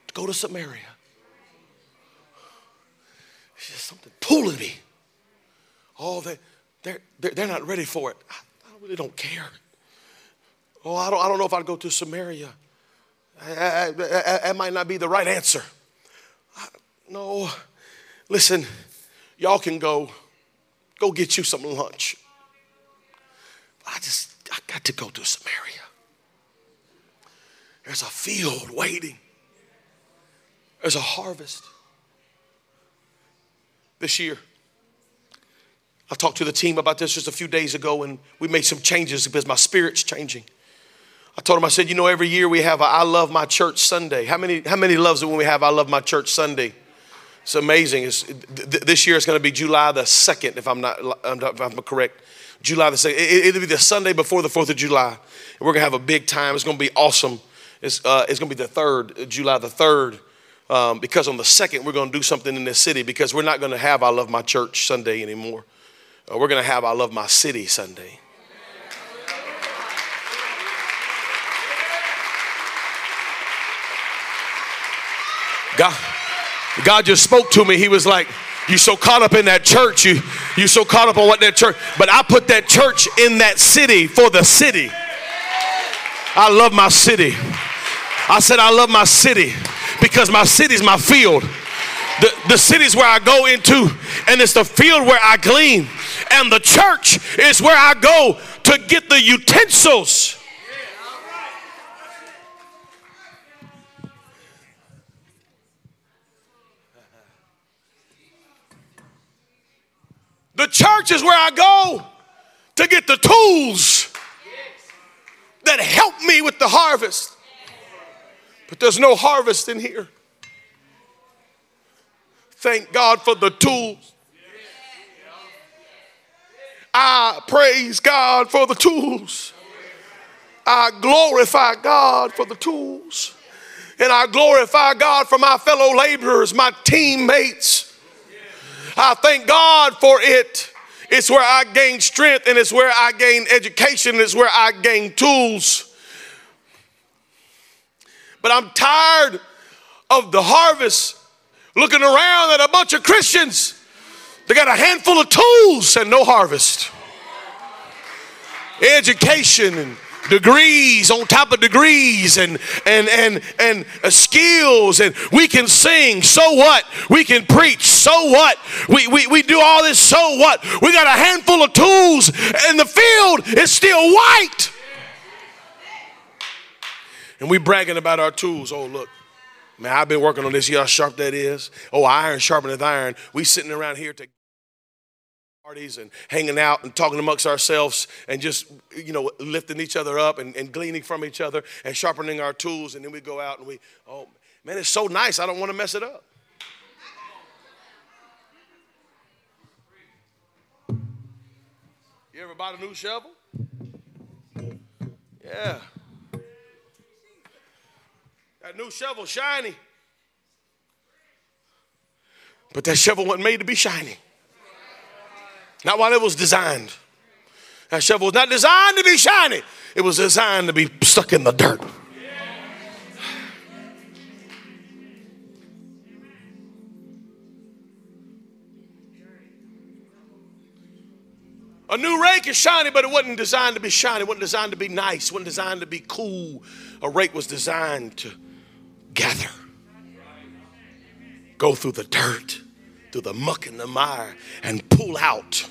A: to go to Samaria. It's just something pulling me. Oh, they, they're, they're, not ready for it. I, I really don't care. Oh, I don't, I don't know if I'd go to Samaria. That might not be the right answer. No, listen, y'all can go, go get you some lunch. I just, I got to go to Samaria. There's a field waiting. There's a harvest. This year, I talked to the team about this just a few days ago, and we made some changes because my spirit's changing. I told him, I said, you know, every year we have I Love My Church Sunday. How many, how many loves it when we have I Love My Church Sunday? It's amazing. It's, th- this year it's going to be July the 2nd, if I'm not, if I'm correct. July the 2nd. It, will be the Sunday before the 4th of July. And we're going to have a big time. It's going to be awesome. It's, uh, it's going to be the 3rd, July the 3rd. Um, because on the 2nd, we're going to do something in this city because we're not going to have I Love My Church Sunday anymore. Uh, we're going to have I Love My City Sunday. God, God just spoke to me. He was like, you so caught up in that church. You you so caught up on what that church. But I put that church in that city for the city. I love my city. I said I love my city because my city's my field. The, the city's where I go into, and it's the field where I glean. And the church is where I go to get the utensils The church is where I go to get the tools that help me with the harvest. But there's no harvest in here. Thank God for the tools. I praise God for the tools. I glorify God for the tools. And I glorify God for my fellow laborers, my teammates I thank God for it. It's where I gain strength and it's where I gain education, it's where I gain tools. But I'm tired of the harvest looking around at a bunch of Christians. They got a handful of tools and no harvest. Education and degrees on top of degrees and and and and uh, skills and we can sing so what? We can preach so what? We, we we do all this so what? We got a handful of tools and the field is still white. And we bragging about our tools. Oh look. Man i've been working on this. You how sharp that is? Oh iron sharpeneth iron. We sitting around here to parties and hanging out and talking amongst ourselves and just you know lifting each other up and, and gleaning from each other and sharpening our tools. And then we go out and we oh man it's so nice. I don't want to mess it up. You ever bought a new shovel? Yeah. That new shovel shiny. But that shovel wasn't made to be shiny. Not while it was designed. That shovel was not designed to be shiny. It was designed to be stuck in the dirt. A new rake is shiny, but it wasn't designed to be shiny. It wasn't designed to be nice. It wasn't designed to be cool. A rake was designed to gather, go through the dirt, through the muck and the mire, and pull out.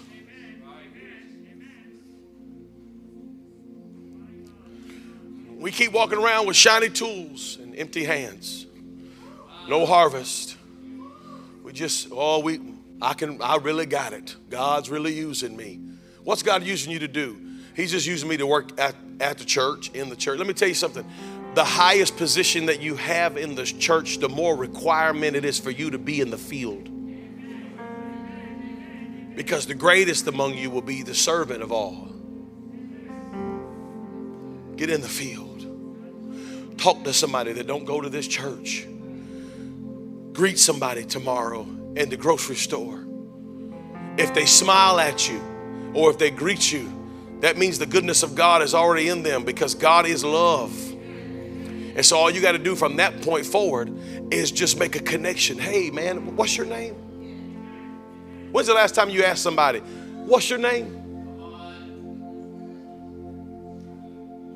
A: We keep walking around with shiny tools and empty hands. No harvest. We just, oh, we, I can, I really got it. God's really using me. What's God using you to do? He's just using me to work at, at the church, in the church. Let me tell you something. The highest position that you have in the church, the more requirement it is for you to be in the field. Because the greatest among you will be the servant of all. Get in the field. Talk to somebody that don't go to this church. Greet somebody tomorrow in the grocery store. If they smile at you, or if they greet you, that means the goodness of God is already in them because God is love. And so all you got to do from that point forward is just make a connection. Hey, man, what's your name? When's the last time you asked somebody, What's your name?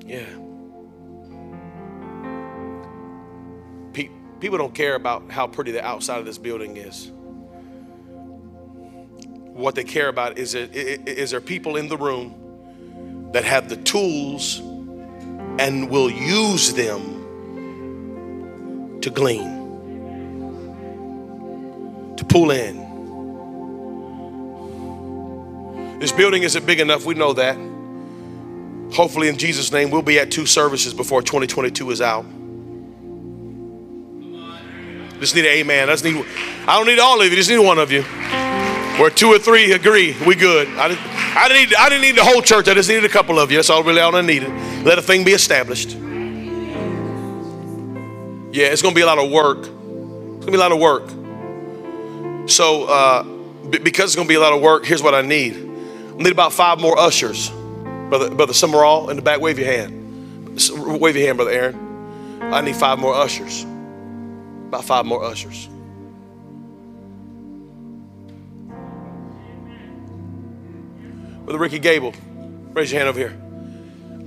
A: Yeah. People don't care about how pretty the outside of this building is what they care about is, it, is there people in the room that have the tools and will use them to glean, to pull in. This building isn't big enough, we know that. Hopefully, in Jesus' name, we'll be at two services before 2022 is out. Just need an amen. I just need I don't need all of you, just need one of you. Where two or three agree, we good. I didn't, I didn't, need, I didn't need the whole church. I just needed a couple of you. That's all really all I needed. Let a thing be established. Yeah, it's to be a lot of work. It's to be a lot of work. So, uh, b- because it's to be a lot of work, here's what I need. I need about five more ushers. Brother, Brother Summerall in the back, wave your hand. Wave your hand, Brother Aaron. I need five more ushers. About five more ushers. Brother Ricky Gable, raise your hand over here.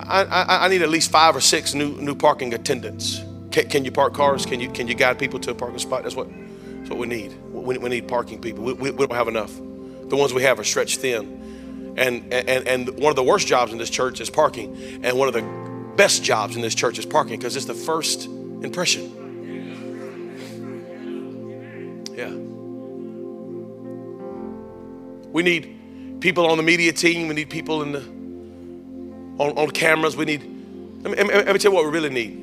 A: I, I, I, need at least five or six new new parking attendants. Can, can, you park cars? Can you can you guide people to a parking spot? That's what that's what we need. We, we need parking people. We, we, we don't have enough. The ones we have are stretched thin. And, and and one of the worst jobs in this church is parking. And one of the best jobs in this church is parking because it's the first impression. Yeah. We need people on the media team. We need people in the on, on cameras. We need. Let me, let me tell you what we really need.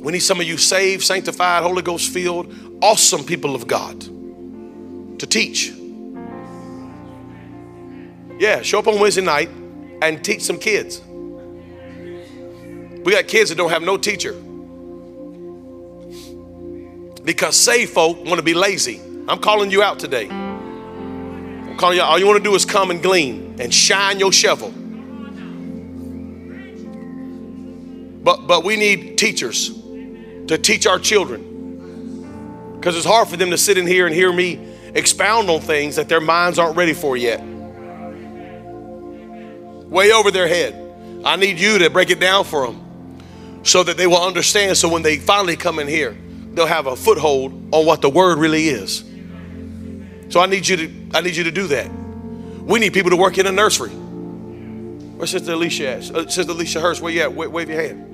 A: We need some of you saved, sanctified, Holy Ghost filled, awesome people of God to teach. Yeah, show up on Wednesday night and teach some kids. We got kids that don't have no teacher because saved folk want to be lazy. I'm calling you out today calling you, all you want to do is come and glean and shine your shovel. But, but we need teachers to teach our children. Because it's hard for them to sit in here and hear me expound on things that their minds aren't ready for yet. Way over their head. I need you to break it down for them so that they will understand. So when they finally come in here, they'll have a foothold on what the word really is. So I need you to I need you to do that. We need people to work in a nursery. Where's Sister Alicia at? Uh, Sister Alicia Hurst, where you at? Wave, wave your hand.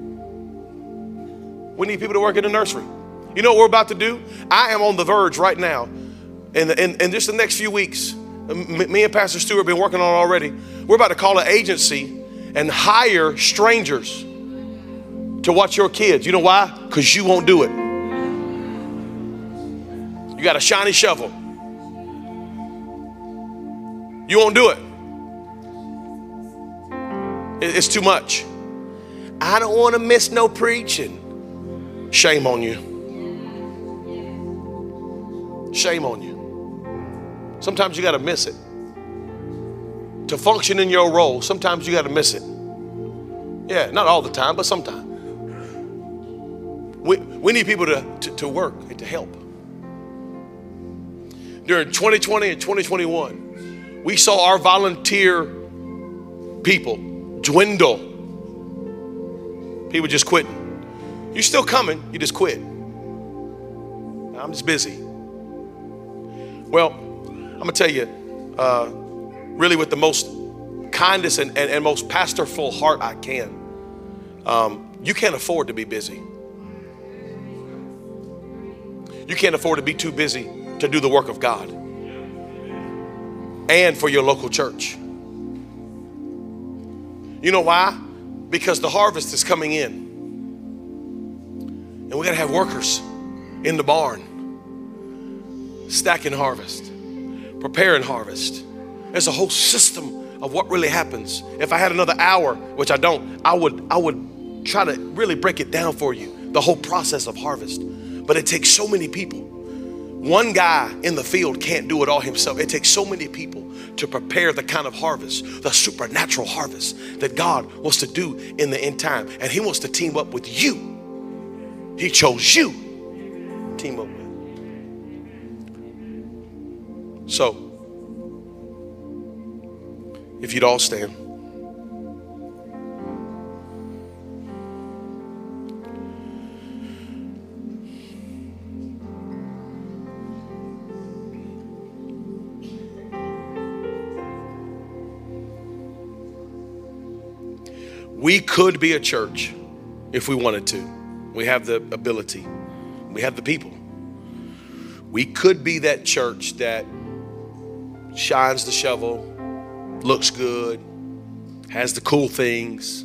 A: We need people to work in a nursery. You know what we're about to do? I am on the verge right now. In, in, in just the next few weeks, me and Pastor Stewart have been working on already. We're about to call an agency and hire strangers to watch your kids. You know why? Because you won't do it. You got a shiny shovel. You won't do it. It's too much. I don't want to miss no preaching. Shame on you. Shame on you. Sometimes you got to miss it. To function in your role, sometimes you got to miss it. Yeah, not all the time, but sometimes. We, we need people to, to, to work and to help. During 2020 and 2021, we saw our volunteer people dwindle. People just quitting. You're still coming, you just quit. I'm just busy. Well, I'm gonna tell you, uh, really with the most kindest and, and, and most pastorful heart I can. Um, you can't afford to be busy. You can't afford to be too busy to do the work of God and for your local church. You know why? Because the harvest is coming in. And we got to have workers in the barn stacking harvest, preparing harvest. There's a whole system of what really happens. If I had another hour, which I don't, I would I would try to really break it down for you, the whole process of harvest. But it takes so many people. One guy in the field can't do it all himself. It takes so many people to prepare the kind of harvest, the supernatural harvest that God wants to do in the end time. And He wants to team up with you. He chose you. To team up with. So, if you'd all stand. We could be a church if we wanted to. We have the ability, we have the people. We could be that church that shines the shovel, looks good, has the cool things,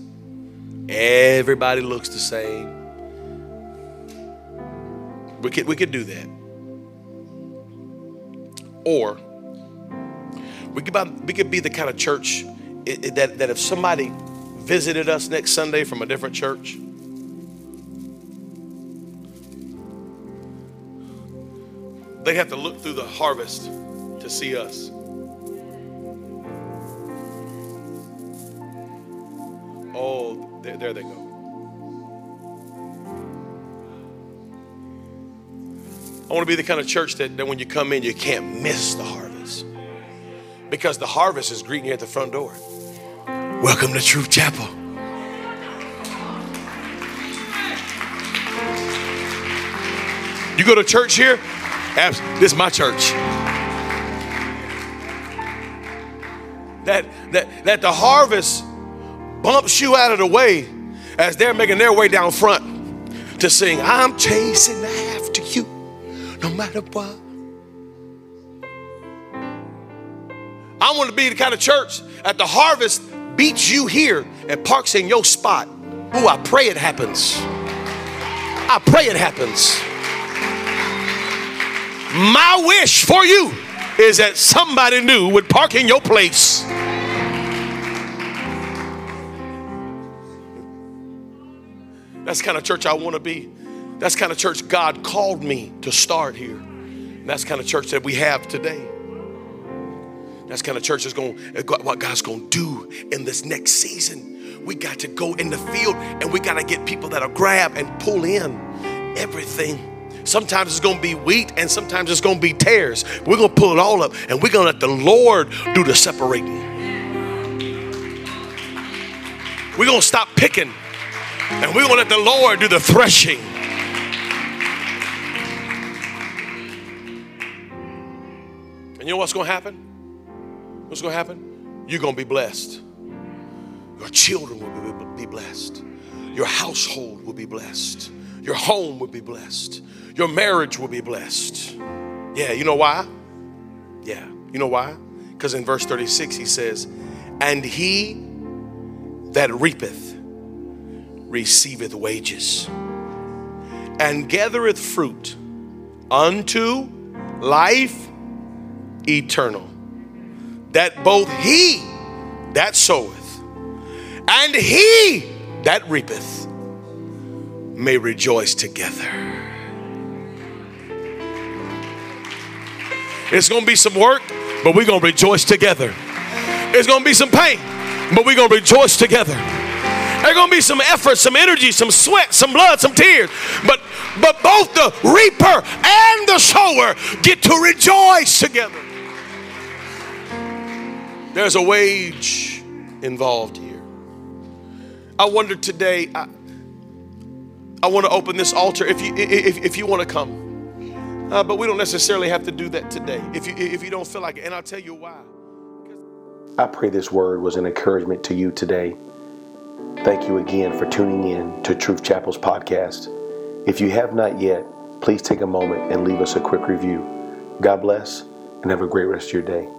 A: everybody looks the same. We could, we could do that. Or we could, we could be the kind of church that, that if somebody visited us next Sunday from a different church, they have to look through the harvest to see us. Oh, there, there they go. I want to be the kind of church that, that when you come in, you can't miss the harvest. Because the harvest is greeting you at the front door. Welcome to Truth Chapel. You go to church here? This is my church. That, that, that the harvest bumps you out of the way as they're making their way down front to sing, I'm chasing after you no matter what. I want to be the kind of church at the harvest beats you here and parks in your spot. Ooh, I pray it happens. I pray it happens. My wish for you is that somebody new would park in your place. That's kind of church I want to be. That's kind of church God called me to start here. And that's kind of church that we have today. That's kind of church is going uh, what God's going to do in this next season. We got to go in the field and we got to get people that'll grab and pull in everything. Sometimes it's going to be wheat and sometimes it's going to be tares. We're going to pull it all up and we're going to let the Lord do the separating. We're going to stop picking and we're going to let the Lord do the threshing. And you know what's going to happen? What's going to happen? You're going to be blessed. Your children will be blessed. Your household will be blessed. Your home will be blessed. Your marriage will be blessed. Yeah, you know why? Yeah, you know why? Because in verse 36 he says, And he that reapeth receiveth wages and gathereth fruit unto life eternal that both he that soweth and he that reapeth may rejoice together. It's going to be some work, but we're going to rejoice together. It's going to be some pain, but we're going to rejoice together. There's going to be some effort, some energy, some sweat, some blood, some tears. But but both the reaper and the sower get to rejoice together. There's a wage involved here. I wonder today, I, I want to open this altar if you, if, if you want to come. Uh, but we don't necessarily have to do that today if you, if you don't feel like it. And I'll tell you why.
B: I pray this word was an encouragement to you today. Thank you again for tuning in to Truth Chapel's podcast. If you have not yet, please take a moment and leave us a quick review. God bless and have a great rest of your day.